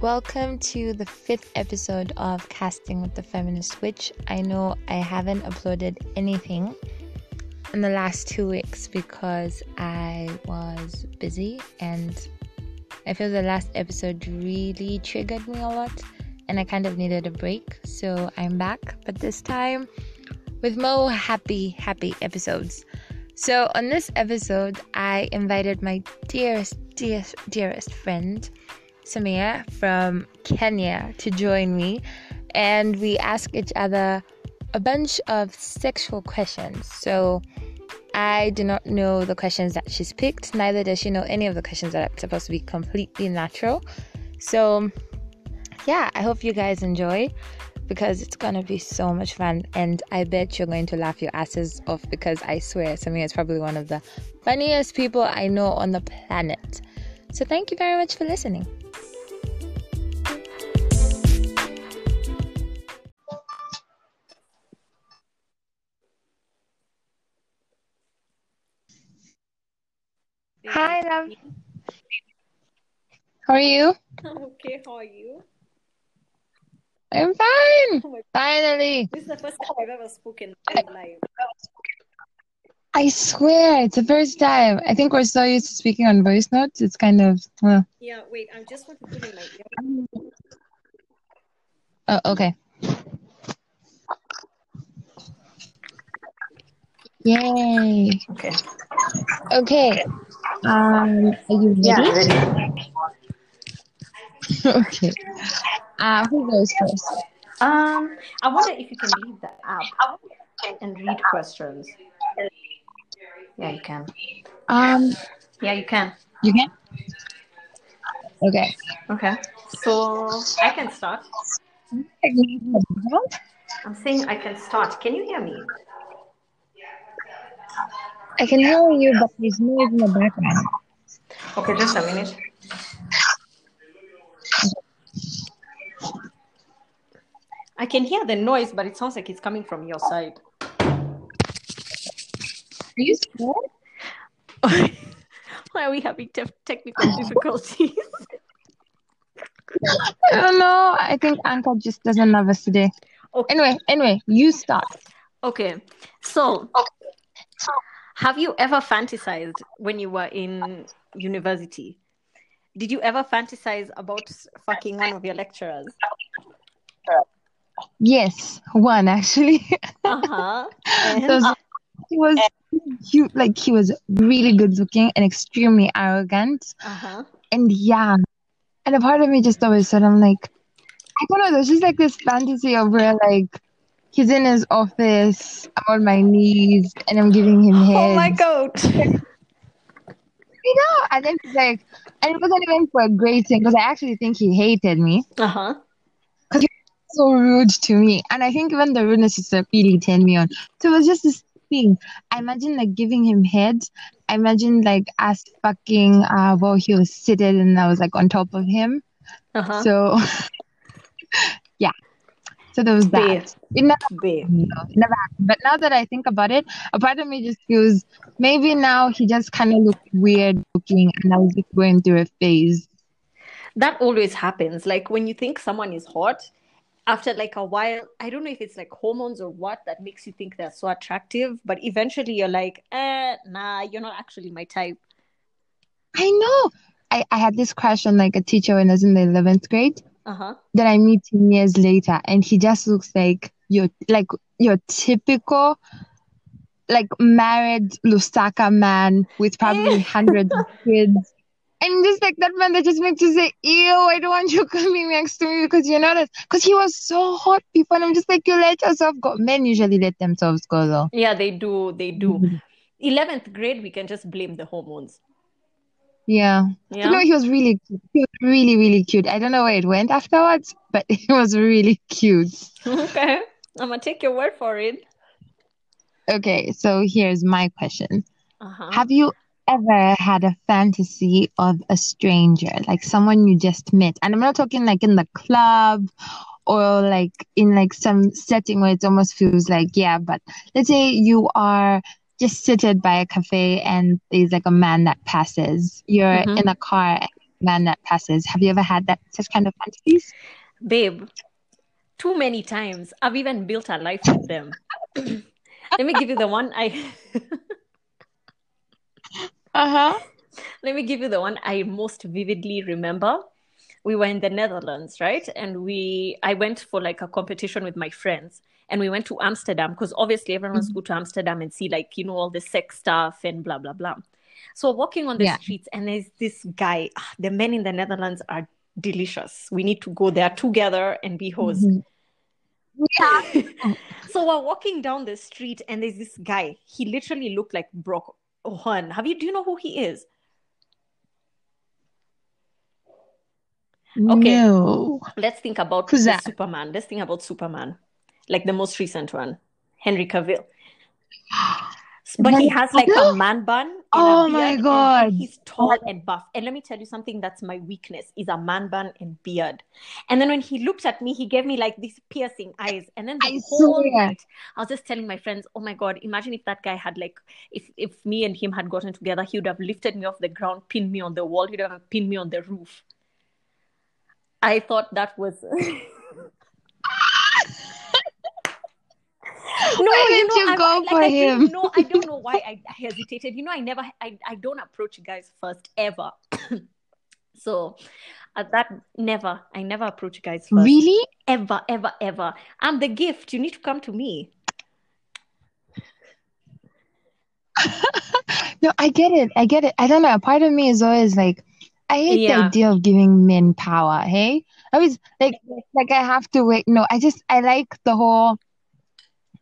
Welcome to the fifth episode of Casting with the Feminist Witch. I know I haven't uploaded anything in the last two weeks because I was busy and I feel the last episode really triggered me a lot and I kind of needed a break. So I'm back, but this time with more happy, happy episodes. So on this episode, I invited my dearest, dearest, dearest friend Samia from Kenya to join me, and we ask each other a bunch of sexual questions. So I do not know the questions that she's picked, neither does she know any of the questions that are supposed to be completely natural. So, yeah, I hope you guys enjoy because it's gonna be so much fun and I bet you're going to laugh your asses off because I swear Samia is probably one of the funniest people I know on the planet. So thank you very much for listening. Hi, love. How are you? Okay, how are you? I'm fine. Oh Finally. This is the first time I've ever spoken live. I swear, it's the first time. I think we're so used to speaking on voice notes. It's kind of. Uh, Yeah, wait, I'm just want to put in my ear. oh, okay. Yay. Okay. Okay. Um, are you ready? ready. okay. Uh, who goes first? Um, I wonder if you can leave the app and read questions. Yeah, you can. Um, Yeah, you can. you can. Okay. Okay. So I can start. I'm saying I can start. Can you hear me? I can hear you, but there's noise in the background. Okay, just a minute. I can hear the noise, but it sounds like it's coming from your side. Are you scared? Why are we having te- technical difficulties? I don't know. I think Anchor just doesn't love us today. Okay. Anyway, anyway, you start. Okay, so have you ever fantasized when you were in university? Did you ever fantasize about fucking one of your lecturers? Yes, one actually. Uh huh. So And he was cute, like he was really good looking and extremely arrogant. uh huh. And yeah, and a part of me just always said, I'm like, I don't know, there's just like this fantasy of where like he's in his office, I'm on my knees, and I'm giving him head. Oh my god. You know, and then he's like, and it wasn't even for a great thing because I actually think he hated me. Uh huh. so rude to me. And I think even the rudeness is really turned me on. So it was just this thing. I imagine like giving him head. I imagine like us fucking uh while he was seated and I was like on top of him. Uh huh. So. So there was that. It never, Babe. no, it never happened. But now that I think about it, a part of me just feels maybe now he just kind of looked weird looking and I was just going through a phase. That always happens. Like when you think someone is hot, after like a while, I don't know if it's like hormones or what that makes you think they're so attractive, but eventually you're like, eh, nah, you're not actually my type. I know. I, I had this crush on like a teacher when I was in the 11th grade. Uh huh. Then I meet him years later and he just looks like your like your typical like married Lusaka man with probably hundreds of kids. And just like that man that just makes you say, Ew, I don't want you coming next to me because you're not because he was so hot before and I'm just like, you let yourself go. Men usually let themselves go though. Yeah, they do. They do. 11th grade, we can just blame the hormones. Yeah. Yeah. You know, he was really cute. He was really, really cute. I don't know where it went afterwards, but he was really cute. okay. I'm going to take your word for it. Okay, so here's my question. Uh huh. Have you ever had a fantasy of a stranger, like someone you just met? And I'm not talking like in the club or like in like some setting where it almost feels like, yeah, but let's say you are just seated by a cafe and there's like a man that passes. You're Mhm. in a car man that passes. Have you ever had that such kind of fantasies? Babe, too many times. I've even built a life with them. Let me give you the one I Uh huh. let me give you the one I most vividly remember. We were in the Netherlands, right? And we I went for like a competition with my friends and we went to Amsterdam because obviously everyone wants to go to Amsterdam and see like, you know, all the sex stuff and blah blah blah. So walking on the Yeah. streets and there's this guy. ah, The men in the Netherlands are delicious. We need to go there together and be hosts. Yeah. So we're walking down the street and there's this guy. He literally looked like Brock O'Hurn. Have you do you know who he is? Okay. No. Let's think about Who's that? Superman. Let's think about Superman. Like the most recent one. Henry Cavill. But he has like a man bun. Oh my God. He's tall and buff. And let me tell you something that's my weakness is a man bun and beard. And then when he looked at me, he gave me like these piercing eyes. And then the I whole night, I was just telling my friends, oh my God, imagine if that guy had like, if if me and him had gotten together, he would have lifted me off the ground, pinned me on the wall, he'd have pinned me on the roof. I thought that was. No, Why didn't know, you go I- for him? know. I don't know why I hesitated. You know, I never, I, I don't approach guys first ever. so, at that, never, I never approach guys first. Really? Ever, ever, ever. I'm the gift. You need to come to me. No, I get it. I get it. I don't know. A part of me is always like, I hate the idea of giving men power. Hey, I was like, like I have to wait. No, I just, I like the whole.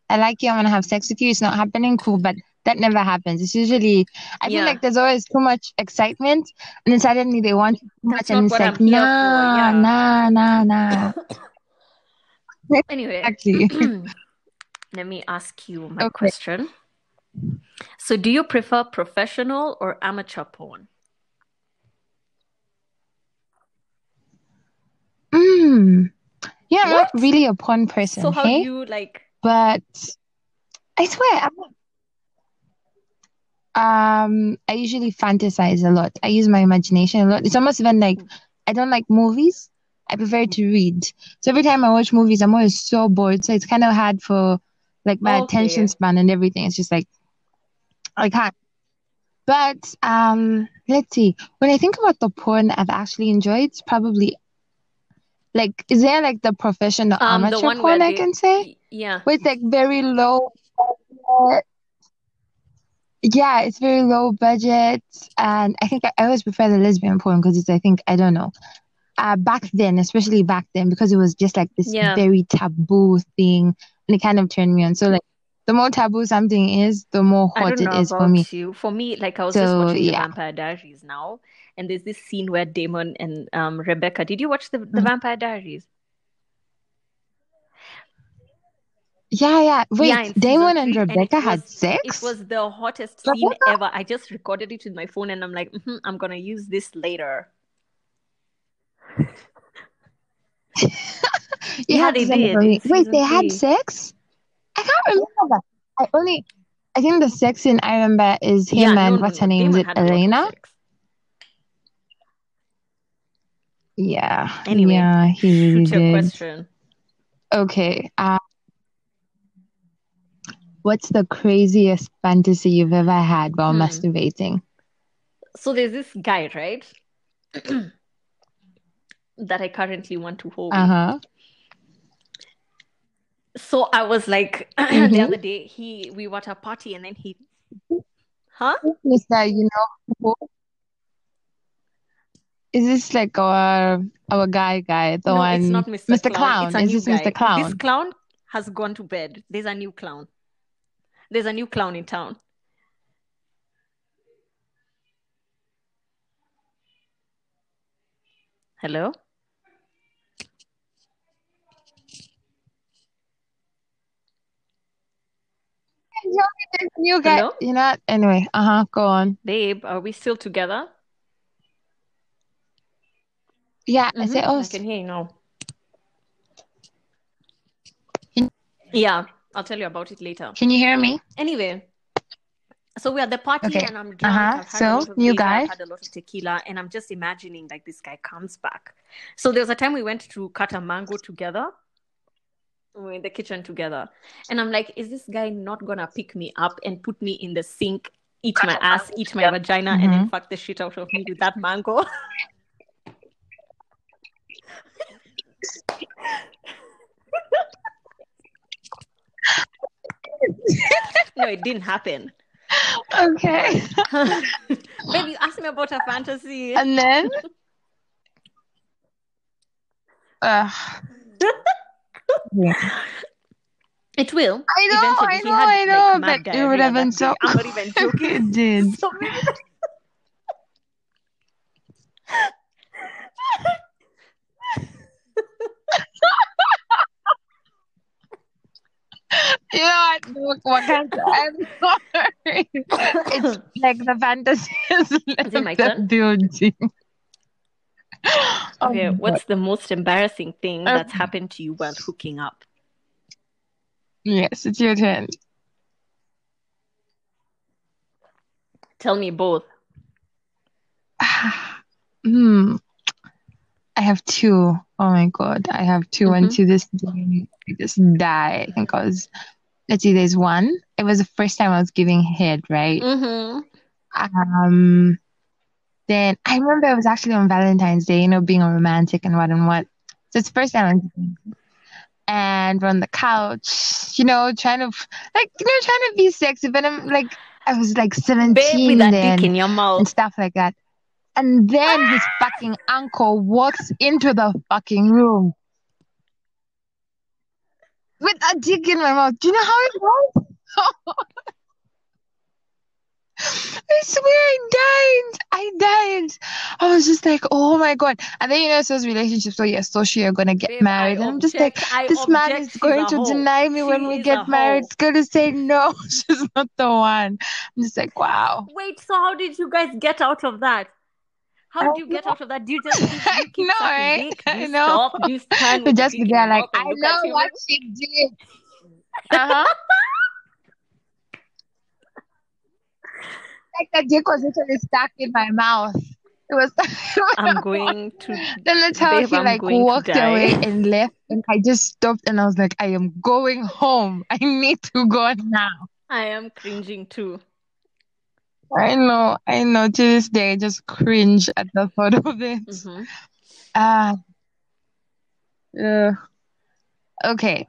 I like you. I want to have sex with you. It's not happening. Cool, but that never happens. It's usually, I feel like there's always too much excitement, and then suddenly they want too much, That's and it's like, I'm here for, nah, yeah. nah, nah, nah. Anyway, Exactly. let me ask you my Okay. question. So, do you prefer professional or amateur porn? Mm. Yeah, I'm not really a porn person, So, how do you like? But I swear, I'm not. Um, I usually fantasize a lot. I use my imagination a lot. It's almost even like I don't like movies. I prefer to read. So every time I watch movies, I'm always so bored. So it's kind of hard for like my attention span and everything. It's just like I can't. But um, let's see. When I think about the porn I've actually enjoyed, it's probably like, is there like the professional Um, the amateur one porn I they, can say? yeah. With like very low budget. Yeah, it's very low budget, and I think I, I always prefer the lesbian porn because it's I think I don't know. Uh, back then, especially back then, because it was just like this Yeah. very taboo thing, and it kind of turned me on. So like, the more taboo something is, the more hot don't know for me. you. For me, like I was just So watching The yeah, Vampire Diaries now, and there's this scene where Damon and um Rebekah. Did you watch the the Mhm. Vampire Diaries? yeah, yeah. Wait, Yeah, Damon and three, and Rebekah had was it was the hottest scene Rebekah? ever. I just recorded it with my phone, and I'm like, "Mhm, I'm gonna use this later. Yeah, they did for in me. Wait, they had sex? I can't remember. I only, I think the sex scene I remember is him no, and no, what's her name? Is it had a lot of Elena? Yeah, Anyway, yeah, he really did. question. Okay, uh, what's the craziest fantasy you've ever had while Hmm. masturbating? So there's this guy, right? that I currently want to hold. Uh-huh. So I was like the Mm-hmm. other day, he we were at a party and then he huh? Mr. You know, is this like our our guy guy, the No, it's not Mr. Mr. Clown. It's Clown? a Is new this Mr. guy. This Clown? clown has gone to bed. There's a new clown. There's a new clown in town. Hello? This new guy, Hello? you know. Anyway, uh-huh. Go on. Babe, are we still together? Yeah, I say, Mm-hmm. oh, I can hear you now. Can- Yeah, I'll tell you about it later. can you hear me? Anyway, So we're at the party Okay. and I'm drunk. Uh-huh. So, new guy? I've had a lot of tequila, and I'm just imagining like this guy comes back. So there was a time we went to cut a mango together. We were in the kitchen together. And I'm like, is this guy not gonna pick me up and put me in the sink, eat my ass, eat my vagina, and then Mhm. fuck the shit out of me with that mango? no, it didn't happen. Okay. You asked me about a fantasy. And then, uh, yeah. It will. I know, Eventually, I know, had, I know, mad but it would have been that so. day. I'm not even joking. it did. So maybe You know what? Look, what can I? I'm sorry. It's like the fantasy is Is it my the turn? Oh Okay, my what's the most embarrassing thing that's happened to you while hooking up? Yes, it's your turn. Tell me both. Hmm. I have two. Oh my God. I have 2 and Mhm. to this day, I just die. I think I was, let's see, there's one. It was the first time I was giving head, right? Mm-hmm. Um, then I remember it was actually on Valentine's Day, you know, being a romantic and what and what. So it's the first was and we're on the couch, you know, trying to like, you know, trying to be sexy, but I'm like, I was like 17 with then dick in your and stuff like that. And then his ah! fucking uncle walks into the fucking room with a dick in my mouth. Do you know how it was? I swear I died. I died. I was just like, oh my God. And then, you know, it's those relationships where you're so sure you're going to get Babe, married. I And I'm just like. I this man is going to deny me when we get married. going to say, no, she's not the one. I'm just like, wow. Wait, so how did you guys get out of that? How I do you get out of that? Do you just do you keep know, right? dick? Do I you know. stop? Do you stand just be there like, I know what she did. Uh-huh. Like the dick was literally stuck in my mouth. It was. I'm going to Then that's how Babe, he like walked away and left, and I just stopped and I was like, I am going home. I need to go now. I am cringing too. I know, I know. To this day, I just cringe at the thought of it. hmm Ah, uh, okay.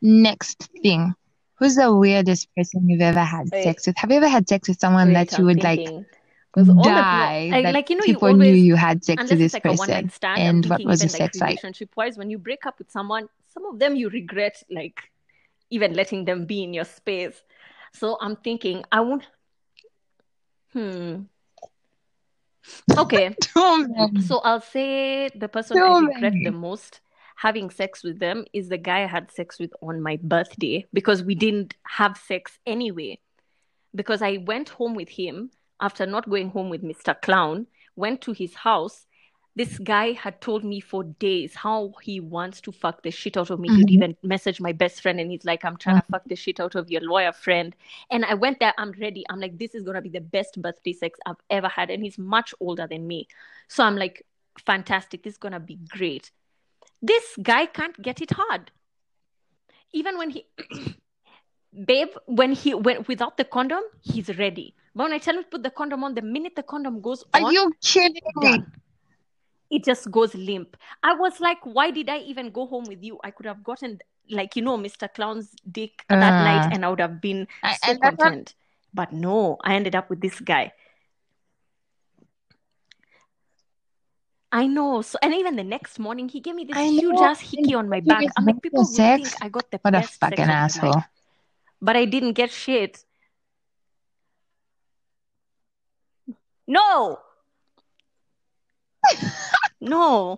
Next thing. Who's the weirdest person you've ever had Wait. sex with? Have you ever had sex with someone Wait, that you I'm would like thinking. 'Cause all the people, die that like you know, you people knew you had sex with this like person? stand. And what was the even like sex like? relationship wise, when you break up with someone, some of them you regret like even letting them be in your space. So I'm thinking I won't. Hmm. Okay. So I'll say the person Too I regret the most having sex with them is the guy I had sex with on my birthday because we didn't have sex anyway. Because I went home with him after not going home with Mr. Clown, went to his house. This guy had told me for days how he wants to fuck the shit out of me. He'd Mhm. even message my best friend and he's like, I'm trying to fuck the shit out of your lawyer friend. And I went there, I'm ready. I'm like, this is gonna be the best birthday sex I've ever had. And he's much older than me. So I'm like, fantastic. This is gonna be great. This guy can't get it hard. Even when he babe, when he went without the condom, he's ready. But when I tell him to put the condom on, the minute the condom goes Are you kidding me? It just goes limp. I was like, why did I even go home with you? I could have gotten like you know Mr. Clown's dick that Uh, night and I would have been I, so content. But no, I ended up with this guy. I know. So and even the next morning he gave me this I huge know. ass hickey on my back. I'm like, people will think sex. I got the What a best sex fucking asshole. life. But I didn't get shit. No. No.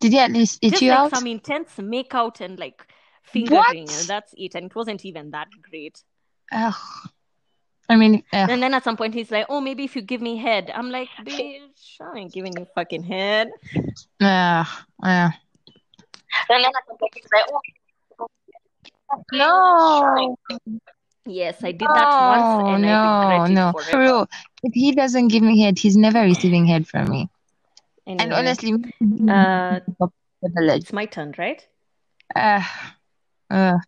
Did he at least itch Just you like out? some intense make out and like fingering, What? and that's it. And it wasn't even that great. Ugh. I mean, ugh. And then at some point he's like, "Oh, maybe if you give me head." I'm like, "Bitch, I ain't giving you fucking head." Ugh. Ugh. And then at some point he's like, "Oh, No. Yes, I did that once Oh and I no, regret no. For real. If he doesn't give me head, he's never receiving head from me. And honestly, uh, it's my turn, right? Uh, uh,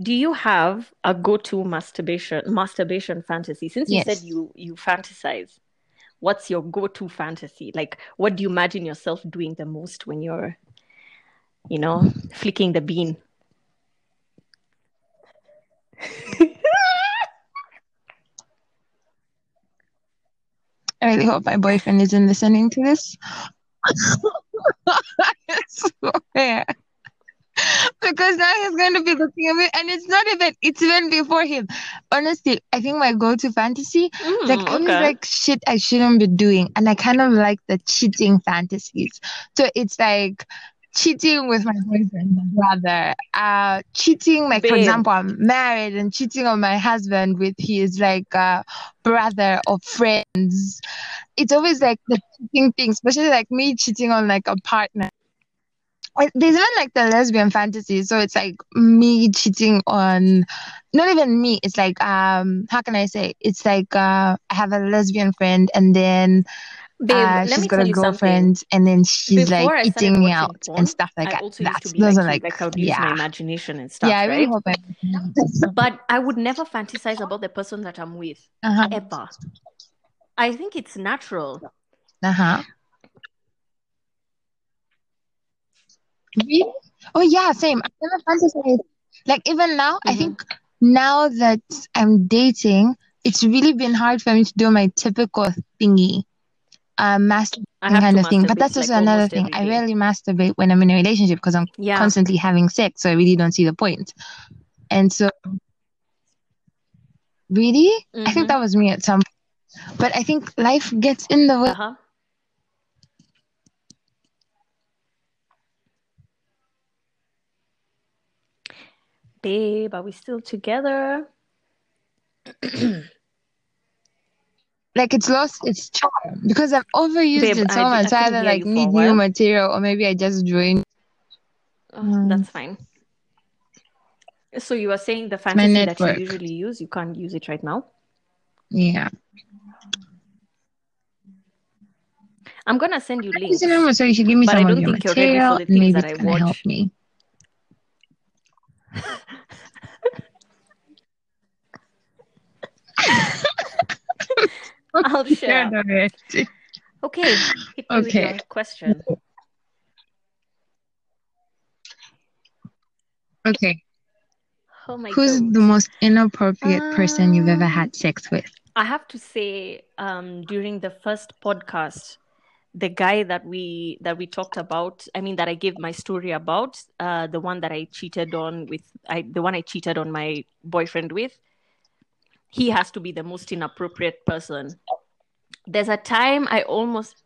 Do you have a go-to masturbation masturbation fantasy? Since you said you you fantasize, what's your go-to fantasy? Like, what do you imagine yourself doing the most when you're, you know, flicking the bean? I really hope my boyfriend isn't listening to this. I swear. Because now he's going to be looking at me, and it's not even, it's even before him. Honestly, I think my go-to fantasy, like, Mm, I was okay. like shit I shouldn't be doing, and I kind of like the cheating fantasies. So it's like cheating with my boyfriend, my brother, uh, cheating, like, for example, I'm married and cheating on my husband with his, like, uh, brother or friends. It's always like the cheating thing, especially like me cheating on like a partner. There's even like the lesbian fantasy, so it's like me cheating on, not even me. It's like um, how can I say? It's like uh, I have a lesbian friend, and then Babe, uh, let she's me got a you something. girlfriend, and then she's Before like eating me out porn, and stuff like I that. used That's those like are like Like I would use my yeah, imagination and stuff, yeah. I really right? hope I. But I would never fantasize about the person that I'm with, Uh-huh. ever. I think it's natural. Uh-huh. Really? Oh yeah, same. I never fantasized. Like even now, I hmm think now that I'm dating, it's really been hard for me to do my typical thingy, um, masturbating kind of thing. But that's like also another thing. I rarely masturbate when I'm in a relationship because I'm Yeah. constantly having sex, so I really don't see the point. And so, really, I think hmm that was me at some. Point. But I think life gets in the way. Uh-huh. Babe, are we still together? like it's lost its charm because I've overused Babe, it so I, much. I I either like you for a need new material or maybe I just join Oh, mm, that's fine. So you are saying the fantasy that you usually use, you can't use it right now? Yeah. I'm gonna send you links, so you should give me but some of don't your think you're ready material for the things maybe that I gonna help me. I'll share. of it. Okay, hit me with Okay. your question. Okay. Oh my Who's God. the most inappropriate person you've ever Um, had sex with? I have to say, um, during the first podcast, the guy that we that we talked about, I mean that I gave my story about, uh, the one that I cheated on with, I the one I cheated on my boyfriend with, he has to be the most inappropriate person. There's a time I almost,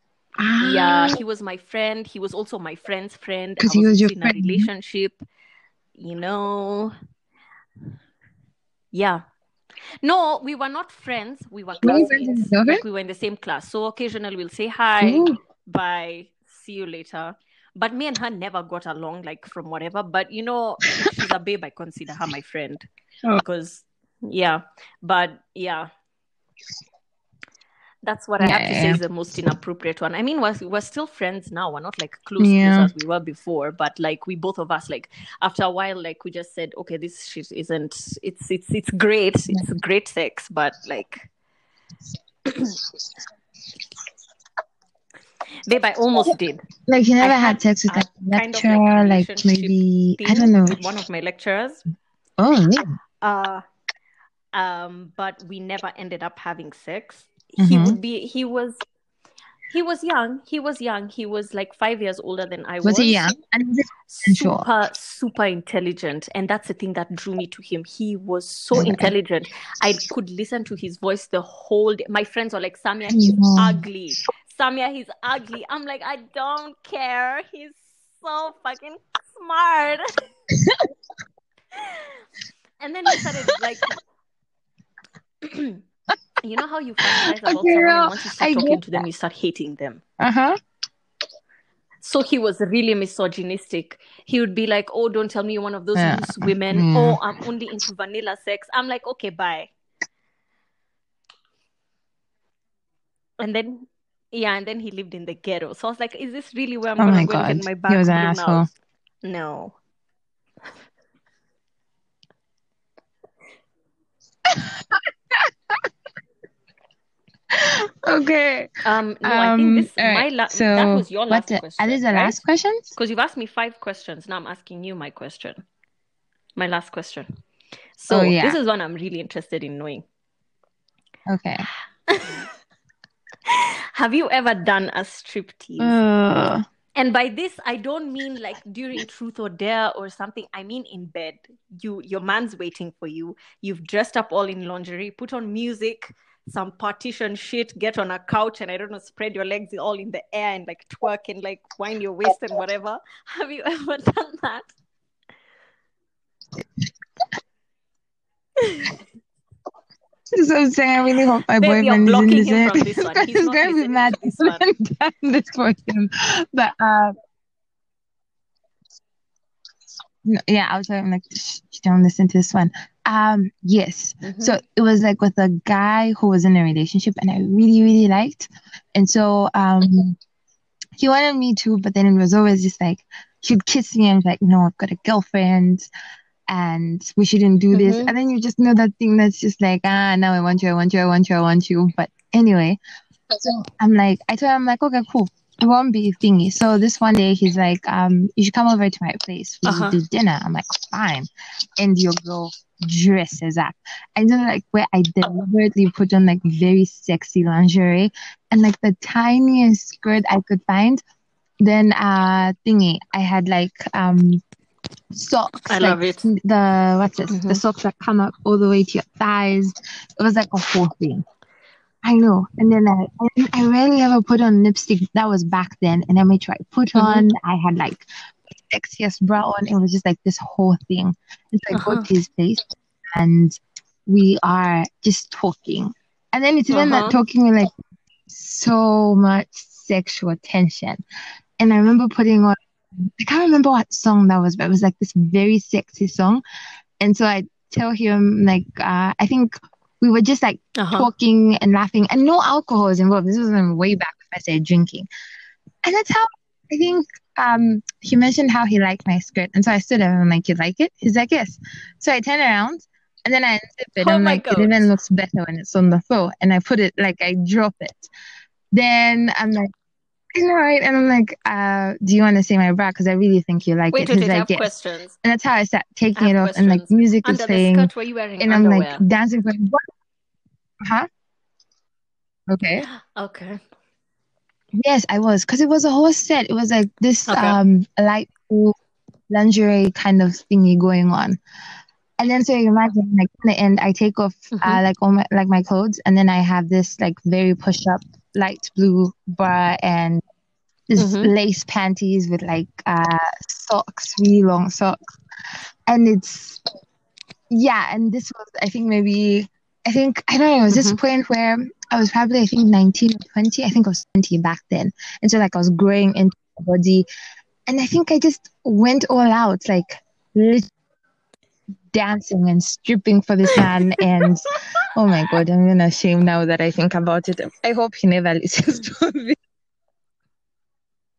yeah, Ah, he was my friend. He was also my friend's friend. Because he was your in a relationship, you know. Yeah. No, we were not friends. We were Were you friends with his classmates. girlfriend? Like we were in the same class. So occasionally we'll say hi, Ooh. bye, see you later. But me and her never got along, like from whatever. But you know, she's a babe, I consider her my friend Oh, because, yeah. But yeah, that's what I yeah, have to yeah, say yeah. is the most inappropriate one. I mean, we're, we're still friends now. We're not like close, close Yeah. as we were before. But like we both of us, like after a while, like we just said, okay, this shit isn't. It's it's it's great. It's great sex, but like, babe, I almost did. Like you never had had sex with a a kind of like lecturer, like maybe I don't know. one of my lecturers. Oh, really? Uh, um, but we never ended up having sex. He Mm-hmm. would be. He was. He was young. He was young. He was like five years older than I Was Was he young? And? Super, super intelligent. And that's the thing that drew me to him. He was so Okay. intelligent. I could listen to his voice the whole day. My friends were like, Samia, he's Yeah. ugly. Samia, he's ugly. I'm like, I don't care. He's so fucking smart. and then he started like you know how you fantasize about Okay, someone and once you start I talking to them you start hating them Uh huh. So he was really misogynistic. He would be like, "Oh, don't tell me you're one of those Yeah. women. Yeah. Oh, I'm only into vanilla sex." I'm like, "Okay, bye." And then, yeah, and then he lived in the ghetto. So I was like, "Is this really where I'm Oh my God. get my He back was an asshole. out?" No. Okay. Um, no, I Um, think this all right. my la- So that was your last question, are these the right? last questions? Because you've asked me five questions. Now I'm asking you my question. My last question. So Oh, yeah. this is one I'm really interested in knowing. Okay. Have you ever done a striptease? Uh, And by this, I don't mean like during Truth or Dare or something. I mean in bed. You, your man's waiting for you. You've dressed up all in lingerie, put on music, some partition shit, get on a couch, and I don't know, spread your legs all in the air and like twerk and like wind your waist and whatever. Have you ever done that? That's what I'm saying. I really hope my boyfriend is in this. him from this one. He's He's going to be mad this one. when I'm done this for him. But uh, no, yeah, I was like, Shh, don't listen to this one. Um, yes. Mhm. So it was like with a guy who was in a relationship, and I really, really liked. And so um, he wanted me to, but then it was always just like he'd kiss me and be like, "No, I've got a girlfriend." And we shouldn't do this. Mhm. And then you just know that thing that's just like, ah, now I want you, I want you, I want you, I want you. But anyway, so I'm like, I told him, I'm like, okay, cool. It won't be thingy. So this one day he's like, um, you should come over to my place. We Uh-huh. do dinner. I'm like, fine. And your girl dresses up. I don't know, like where I deliberately put on like very sexy lingerie and like the tiniest skirt I could find. Then uh thingy, I had like um socks. I like love it. The what's it? The Mhm. socks that come up all the way to your thighs. It was like a whole thing. I know. And then I, I, I rarely ever put on lipstick. That was back then. And then we tried put Mhm. on. I had like sexiest bra on. It was just like this whole thing. And so I go Uh-huh. to his place and we are just talking. And then it's even Uh-huh. that talking with like so much sexual tension. And I remember putting on, I can't remember what song that was, but it was like this very sexy song. And so I tell him, like, uh, I think we were just like Uh-huh. talking and laughing, and no alcohol was involved. This was way back if I said drinking. And that's how I think um, he mentioned how he liked my skirt. And so I stood up and I'm like, You like it? He's like, Yes. So I turn around and then I unzip it. Oh I'm my like, God. It even looks better when it's on the floor. And I put it like I drop it. Then I'm like, you know, right? And I'm like, uh, do you want to see my bra? Because I really think you like Wait, it. wait. I like, have yes. questions. And that's how I start taking I it off, and like questions. music is Under the playing, skirt, were you wearing and I'm like dancing him. What? Huh? Okay. Okay. Yes, I was, because it was a whole set. It was like this Okay. um light lingerie kind of thingy going on. And then so you imagine like in the end I take off uh Mhm. like all my like my clothes and then I have this like very push up light blue bra and this Mhm. lace panties with like uh socks, really long socks. And it's yeah, and this was I think maybe I think I don't know, it was this Mhm. point where I was probably I think 19 or 20. I think I was 20 back then. And so like I was growing into my body and I think I just went all out, like lit- dancing and stripping for this man and oh my god, I'm even shame now that I think about it. I hope he never listens to me.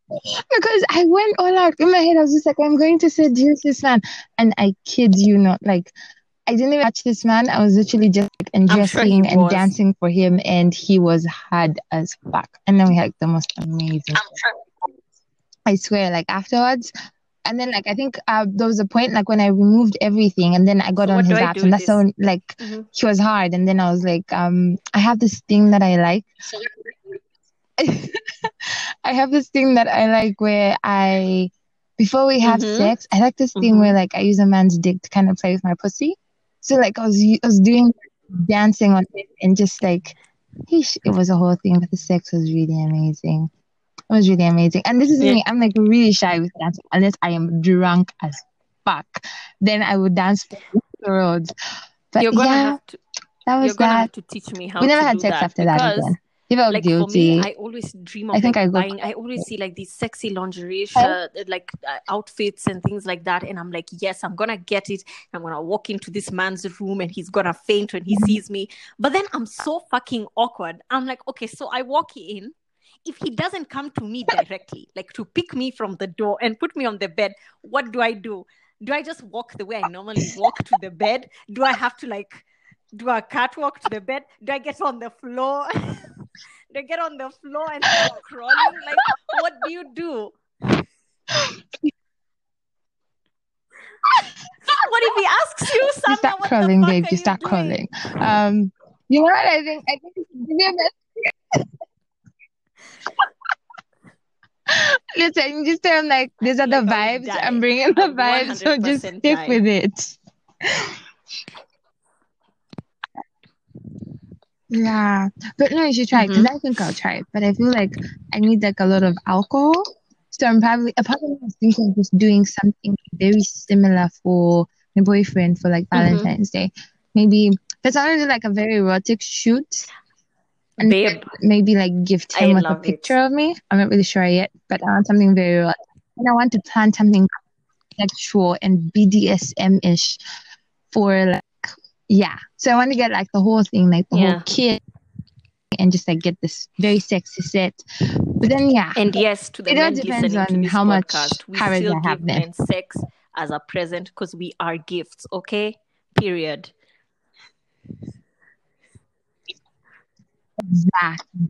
Because I went all out in my head, I was just like, I'm going to seduce this man. And I kid you not, like I didn't even touch this man. I was literally just like I'm sure undressing and dancing for him, and he was hard as fuck. And then we had the most amazing. I swear, like afterwards. And then, like, I think uh, there was a point, like, when I removed everything, and then I got So on his do and that's when, like, Mhm. he was hard. And then I was like, um, I have this thing that I like. I have this thing that I like where I, before we have Mhm. sex, I like this thing Mhm. where, like, I use a man's dick to kind of play with my pussy. So, like, I was, I was doing dancing on it, and just like, it was a whole thing, but the sex was really amazing. It was really amazing. And this is Yeah. me. I'm like really shy with dancing unless I am drunk as fuck. Then I would dance for the roads. But You're gonna yeah, have to. that You're was gonna that. have to teach me how We never had sex that after that again. You felt like guilty. for me, I always dream of I think like I go- buying. I always see like these sexy lingerie shirt, like uh, outfits and things like that, and I'm like, yes, I'm gonna get it. I'm gonna walk into this man's room and he's gonna faint when he sees me. But then I'm so fucking awkward. I'm like, okay, so I walk in. If he doesn't come to me directly, like to pick me from the door and put me on the bed, what do I do? Do I just walk the way I normally walk to the bed? Do I have to like do a catwalk to the bed? Do I get on the floor? do I get on the floor and start crawling? Like, what do you do? what if he asks you, Samia, you start crawling, babe. You start crawling. Um, you know what I think? I think give me a best. Listen, just tell him like these are the Like, would vibes. I'm bringing the vibes, so just stick die. with it. Yeah, but no, you should try because Mm-hmm. I think I'll try it. But I feel like I need like a lot of alcohol, so I'm probably a part of me was thinking of just doing something very similar for my boyfriend for like Mm-hmm. Valentine's Day. Maybe that's I want to do like a very erotic shoot. And Babe, maybe like gift I him with a love it. picture of me. I'm not really sure yet, but I want something very erotic. And I want to plan something sexual and BDSM ish for like yeah. So I want to get like the whole thing, like the Yeah. whole kit and just like get this very sexy set. But then yeah. and yes, to the It all depends on how much podcast, we courage still I have give sex as a present because we are gifts, okay? Period. Exactly.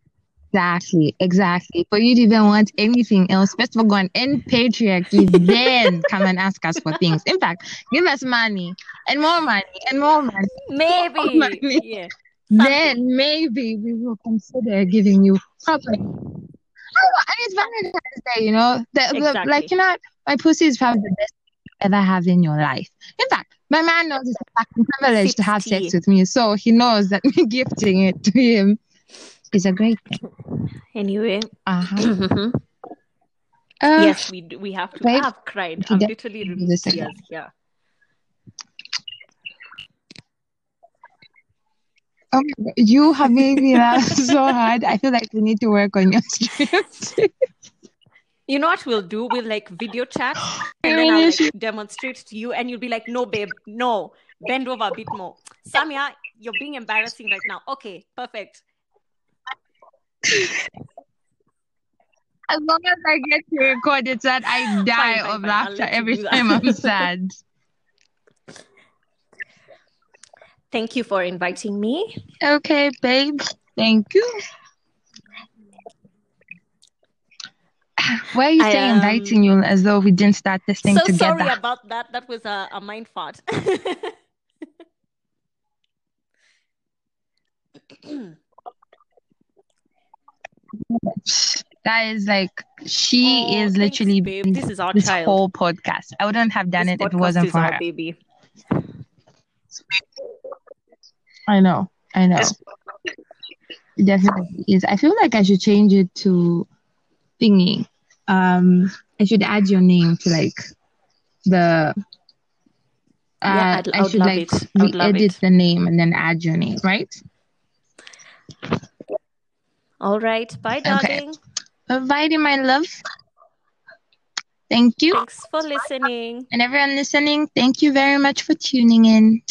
Exactly, exactly. For you to even want anything else, first of all, go and end patriarchy, then come and ask us for things. In fact, give us money and more money and more money. Maybe. money. Yeah. Then maybe we will consider giving you proper. Oh, and it's Valentine's Day, you know. The, the- like you know, my pussy is probably the best you ever have in your life. In fact, my man knows it's a fucking privilege Sips to have sex with me, so he knows that me gifting it to him is a great thing. Anyway. Uh-huh. Uh, yes, we do, we have to. I have cried. I'm literally removed tears. Yeah. Oh you have made me laugh so hard. I feel like we need to work on your script. You know what we'll do? We'll like video chat and then I'll like demonstrate to you and you'll be like, no, babe, no. Bend over a bit more. Samia, you're being embarrassing right now. Okay, perfect. As long as I get to record it, that I die fine, of fine. Laughter every time I'm sad. Thank you for inviting me. Okay, babe. Thank you. Why are you I, saying um, inviting you as though we didn't start this thing so together? sorry about that. That was a, a mind fart. That is like she Oh, is thanks, literally babe. This is our this child. whole podcast. I wouldn't have done This it if it wasn't is for our her. baby. I know. I know. It definitely is. I feel like I should change it to thingy. Um, I should add your name to like the. Uh, Yeah, I'd- I I should love like it. I would love re-edit it. the name and then add your name, right? All right. Bye, Okay. darling. Alrighty, my love. Thank you. Thanks for listening. And everyone listening, thank you very much for tuning in.